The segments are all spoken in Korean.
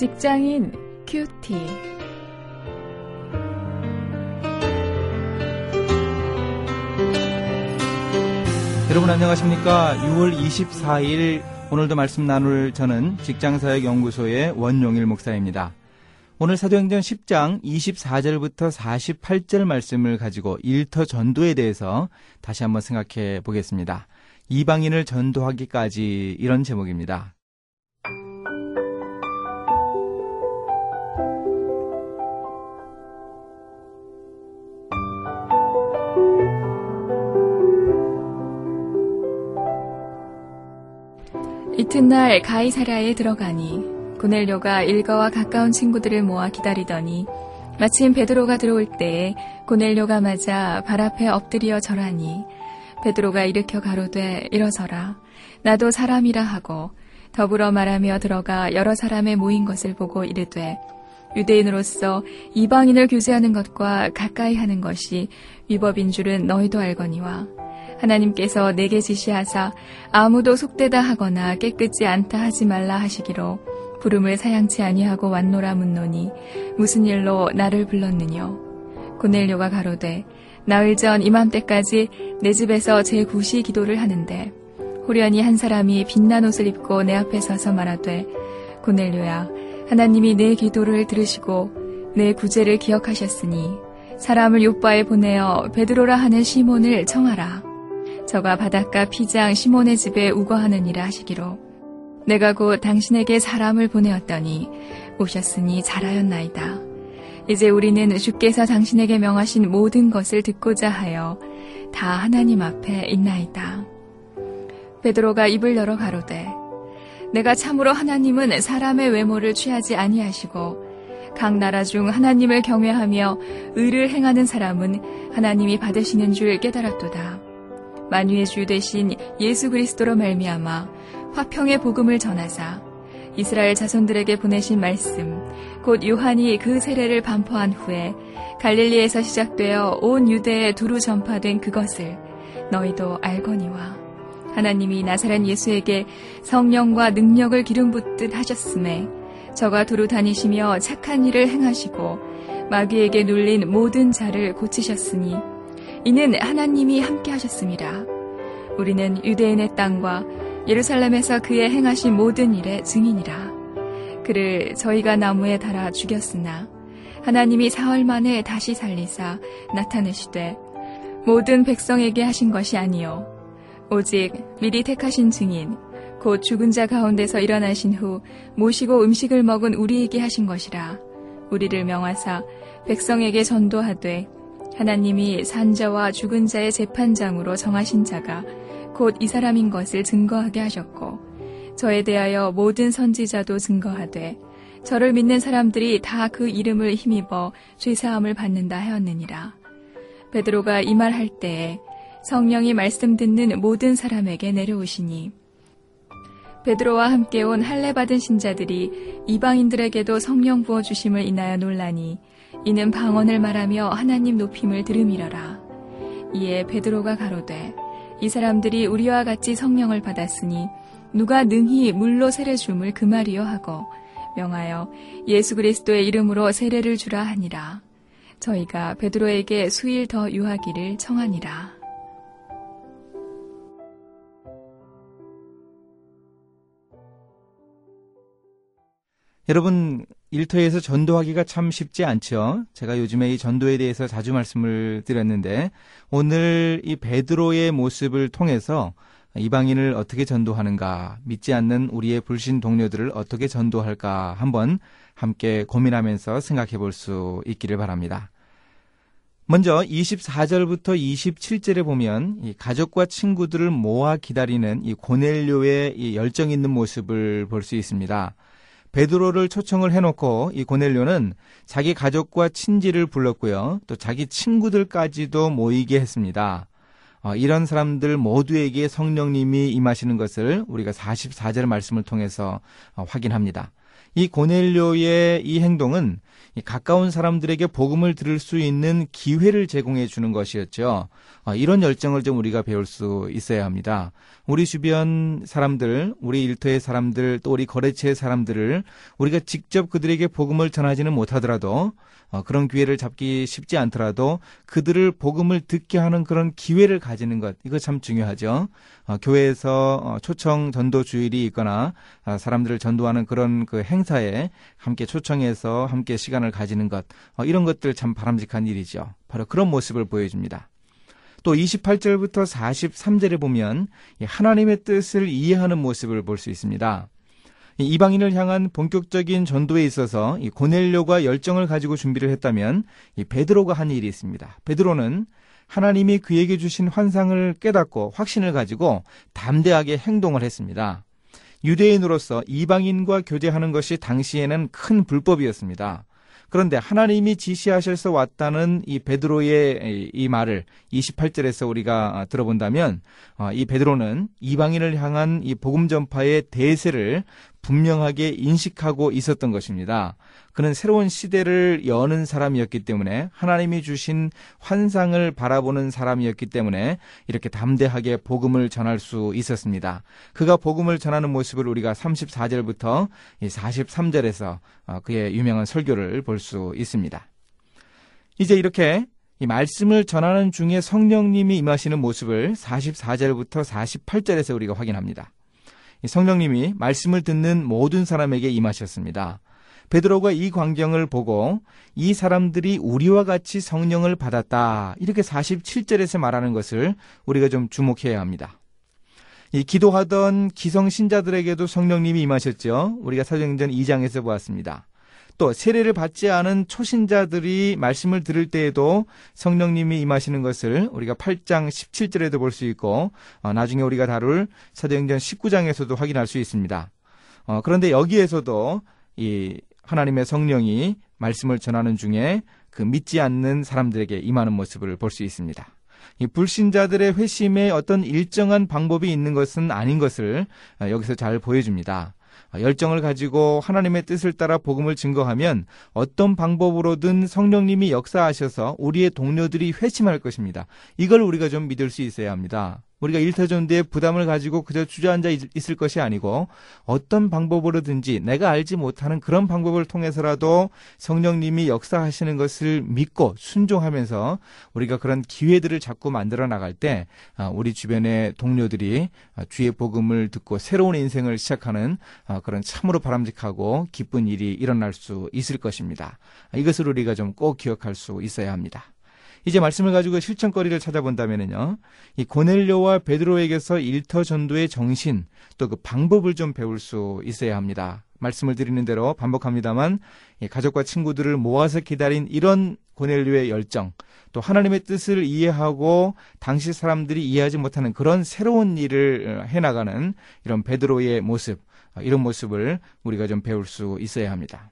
직장인 큐티. 여러분 안녕하십니까? 6월 24일 오늘도 말씀 나눌 저는 직장사역연구소의 원용일 목사입니다. 오늘 사도행전 10장 24절부터 48절 말씀을 가지고 일터 전도에 대해서 다시 한번 생각해 보겠습니다. 이방인을 전도하기까지 이런 제목입니다. 이튿날 가이사라에 들어가니 고넬료가 일가와 가까운 친구들을 모아 기다리더니 마침 베드로가 들어올 때에 고넬료가 맞아 발 앞에 엎드려 절하니 베드로가 일으켜 가로되 일어서라. 나도 사람이라 하고 더불어 말하며 들어가 여러 사람의 모인 것을 보고 이르되 유대인으로서 이방인을 규제하는 것과 가까이 하는 것이 위법인 줄은 너희도 알거니와 하나님께서 내게 지시하사 아무도 속되다 하거나 깨끗지 않다 하지 말라 하시기로 부름을 사양치 아니하고 왔노라 묻노니 무슨 일로 나를 불렀느뇨? 고넬료가 가로되 나흘 전 이맘때까지 내 집에서 제 구시 기도를 하는데 호련히 한 사람이 빛난 옷을 입고 내 앞에 서서 말하되 고넬료야 하나님이 내 기도를 들으시고 내 구제를 기억하셨으니 사람을 요바에 보내어 베드로라 하는 시몬을 청하라 저가 바닷가 피장 시몬의 집에 우거하느니라 하시기로 내가 곧 당신에게 사람을 보내었더니 오셨으니 잘하였나이다. 이제 우리는 주께서 당신에게 명하신 모든 것을 듣고자 하여 다 하나님 앞에 있나이다. 베드로가 입을 열어 가로되 내가 참으로 하나님은 사람의 외모를 취하지 아니하시고 각 나라 중 하나님을 경외하며 의를 행하는 사람은 하나님이 받으시는 줄 깨달았도다. 만유의 주 되신 예수 그리스도로 말미암아 화평의 복음을 전하사 이스라엘 자손들에게 보내신 말씀 곧 요한이 그 세례를 반포한 후에 갈릴리에서 시작되어 온 유대에 두루 전파된 그것을 너희도 알거니와 하나님이 나사렛 예수에게 성령과 능력을 기름 붓듯 하셨음에 저가 두루 다니시며 착한 일을 행하시고 마귀에게 눌린 모든 자를 고치셨으니 이는 하나님이 함께 하셨습니다. 우리는 유대인의 땅과 예루살렘에서 그의 행하신 모든 일의 증인이라. 그를 저희가 나무에 달아 죽였으나 하나님이 사흘 만에 다시 살리사 나타내시되 모든 백성에게 하신 것이 아니요 오직 미리 택하신 증인 곧 죽은 자 가운데서 일어나신 후 모시고 음식을 먹은 우리에게 하신 것이라 우리를 명하사 백성에게 전도하되 하나님이 산자와 죽은 자의 재판장으로 정하신 자가 곧 이 사람인 것을 증거하게 하셨고 저에 대하여 모든 선지자도 증거하되 저를 믿는 사람들이 다 그 이름을 힘입어 죄사함을 받는다 하였느니라. 베드로가 이 말 할 때에 성령이 말씀 듣는 모든 사람에게 내려오시니 베드로와 함께 온 할례 받은 신자들이 이방인들에게도 성령 부어 주심을 인하여 논라니 이는 방언을 말하며 하나님 높임을 들음이러라. 이에 베드로가 가로되 이 사람들이 우리와 같이 성령을 받았으니 누가 능히 물로 세례 줌을 그 말이요 하고 명하여 예수 그리스도의 이름으로 세례를 주라 하니라. 저희가 베드로에게 수일 더 유하기를 청하니라. 여러분 일터에서 전도하기가 참 쉽지 않죠. 제가 요즘에 이 전도에 대해서 자주 말씀을 드렸는데 오늘 이 베드로의 모습을 통해서 이방인을 어떻게 전도하는가, 믿지 않는 우리의 불신 동료들을 어떻게 전도할까 한번 함께 고민하면서 생각해 볼 수 있기를 바랍니다. 먼저 24절부터 27절에 보면 이 가족과 친구들을 모아 기다리는 이 고넬료의 이 열정 있는 모습을 볼 수 있습니다. 베드로를 초청을 해놓고 이 고넬료는 자기 가족과 친지를 불렀고요. 또 자기 친구들까지도 모이게 했습니다. 어, 이런 사람들 모두에게 성령님이 임하시는 것을 우리가 44절 말씀을 통해서 어, 확인합니다. 이 고넬료의 이 행동은 가까운 사람들에게 복음을 들을 수 있는 기회를 제공해 주는 것이었죠. 어, 이런 열정을 좀 우리가 배울 수 있어야 합니다. 우리 주변 사람들, 우리 일터의 사람들, 또 우리 거래처의 사람들을 우리가 직접 그들에게 복음을 전하지는 못하더라도 어, 그런 기회를 잡기 쉽지 않더라도 그들을 복음을 듣게 하는 그런 기회를 가지는 것 이거 참 중요하죠. 어, 교회에서 초청 전도 주일이 있거나 사람들을 전도하는 그런 그 행 사에 함께 초청해서 함께 시간을 가지는 것 이런 것들 참 바람직한 일이죠. 바로 그런 모습을 보여줍니다. 또 28절부터 43절에 보면 하나님의 뜻을 이해하는 모습을 볼 수 있습니다. 이방인을 향한 본격적인 전도에 있어서 고넬료가 열정을 가지고 준비를 했다면 베드로가 한 일이 있습니다. 베드로는 하나님이 그에게 주신 환상을 깨닫고 확신을 가지고 담대하게 행동을 했습니다. 유대인으로서 이방인과 교제하는 것이 당시에는 큰 불법이었습니다. 그런데 하나님이 지시하셔서 왔다는 이 베드로의 이 말을 28절에서 우리가 들어본다면 어, 이 베드로는 이방인을 향한 이 복음 전파의 대세를 분명하게 인식하고 있었던 것입니다. 그는 새로운 시대를 여는 사람이었기 때문에 하나님이 주신 환상을 바라보는 사람이었기 때문에 이렇게 담대하게 복음을 전할 수 있었습니다. 그가 복음을 전하는 모습을 우리가 34절부터 43절에서 어, 그의 유명한 설교를 볼 수 있습니다. 이제 이렇게 이 말씀을 전하는 중에 성령님이 임하시는 모습을 44절부터 48절에서 우리가 확인합니다. 성령님이 말씀을 듣는 모든 사람에게 임하셨습니다. 베드로가 이 광경을 보고 이 사람들이 우리와 같이 성령을 받았다. 이렇게 47절에서 말하는 것을 우리가 좀 주목해야 합니다. 이 기도하던 기성 신자들에게도 성령님이 임하셨죠. 우리가 사도행전 2장에서 보았습니다. 또 세례를 받지 않은 초신자들이 말씀을 들을 때에도 성령님이 임하시는 것을 우리가 8장 17절에도 볼 수 있고 어, 나중에 우리가 다룰 사도행전 19장에서도 확인할 수 있습니다. 어, 그런데 여기에서도 이 하나님의 성령이 말씀을 전하는 중에 그 믿지 않는 사람들에게 임하는 모습을 볼 수 있습니다. 이 불신자들의 회심에 어떤 일정한 방법이 있는 것은 아닌 것을 여기서 잘 보여줍니다. 열정을 가지고 하나님의 뜻을 따라 복음을 증거하면 어떤 방법으로든 성령님이 역사하셔서 우리의 동료들이 회심할 것입니다. 이걸 우리가 좀 믿을 수 있어야 합니다. 우리가 일터전도에 부담을 가지고 그저 주저앉아 있을 것이 아니고 어떤 방법으로든지 내가 알지 못하는 그런 방법을 통해서라도 성령님이 역사하시는 것을 믿고 순종하면서 우리가 그런 기회들을 자꾸 만들어 나갈 때 아, 우리 주변의 동료들이 아, 주의 복음을 듣고 새로운 인생을 시작하는 아, 그런 참으로 바람직하고 기쁜 일이 일어날 수 있을 것입니다. 이것을 우리가 좀 꼭 기억할 수 있어야 합니다. 이제 말씀을 가지고 실천거리를 찾아본다면요. 이 고넬료와 베드로에게서 일터 전도의 정신 또 그 방법을 좀 배울 수 있어야 합니다. 말씀을 드리는 대로 반복합니다만 가족과 친구들을 모아서 기다린 이런 고넬료의 열정 또 하나님의 뜻을 이해하고 당시 사람들이 이해하지 못하는 그런 새로운 일을 해나가는 이런 베드로의 모습 이런 모습을 우리가 좀 배울 수 있어야 합니다.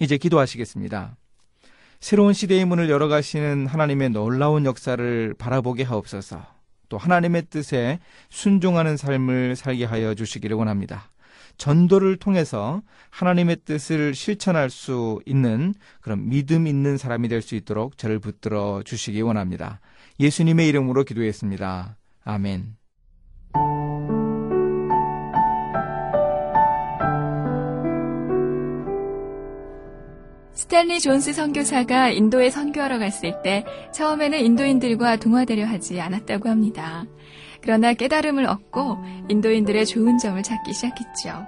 이제 기도하시겠습니다. 새로운 시대의 문을 열어가시는 하나님의 놀라운 역사를 바라보게 하옵소서. 또 하나님의 뜻에 순종하는 삶을 살게 하여 주시기를 원합니다. 전도를 통해서 하나님의 뜻을 실천할 수 있는 그런 믿음 있는 사람이 될 수 있도록 저를 붙들어 주시기 원합니다. 예수님의 이름으로 기도했습니다. 아멘. 스탠리 존스 선교사가 인도에 선교하러 갔을 때 처음에는 인도인들과 동화되려 하지 않았다고 합니다. 그러나 깨달음을 얻고 인도인들의 좋은 점을 찾기 시작했죠.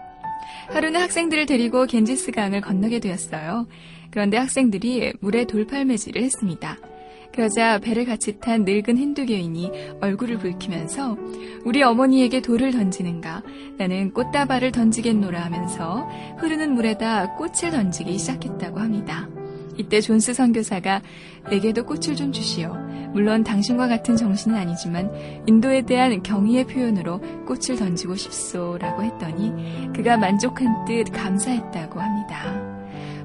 하루는 학생들을 데리고 겐지스 강을 건너게 되었어요. 그런데 학생들이 물에 돌팔매질을 했습니다. 그러자 배를 같이 탄 늙은 힌두교인이 얼굴을 붉히면서 우리 어머니에게 돌을 던지는가 나는 꽃다발을 던지겠노라 하면서 흐르는 물에다 꽃을 던지기 시작했다고 합니다. 이때 존스 선교사가 내게도 꽃을 좀 주시오. 물론 당신과 같은 정신은 아니지만 인도에 대한 경의의 표현으로 꽃을 던지고 싶소라고 했더니 그가 만족한 듯 감사했다고 합니다.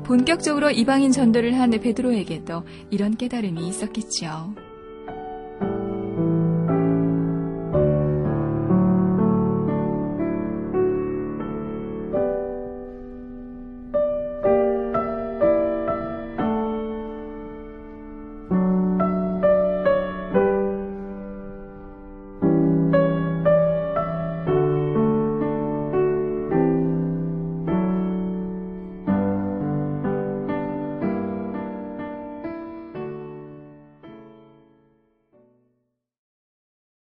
본격적으로 이방인 전도를 한 베드로에게도 이런 깨달음이 있었겠지요.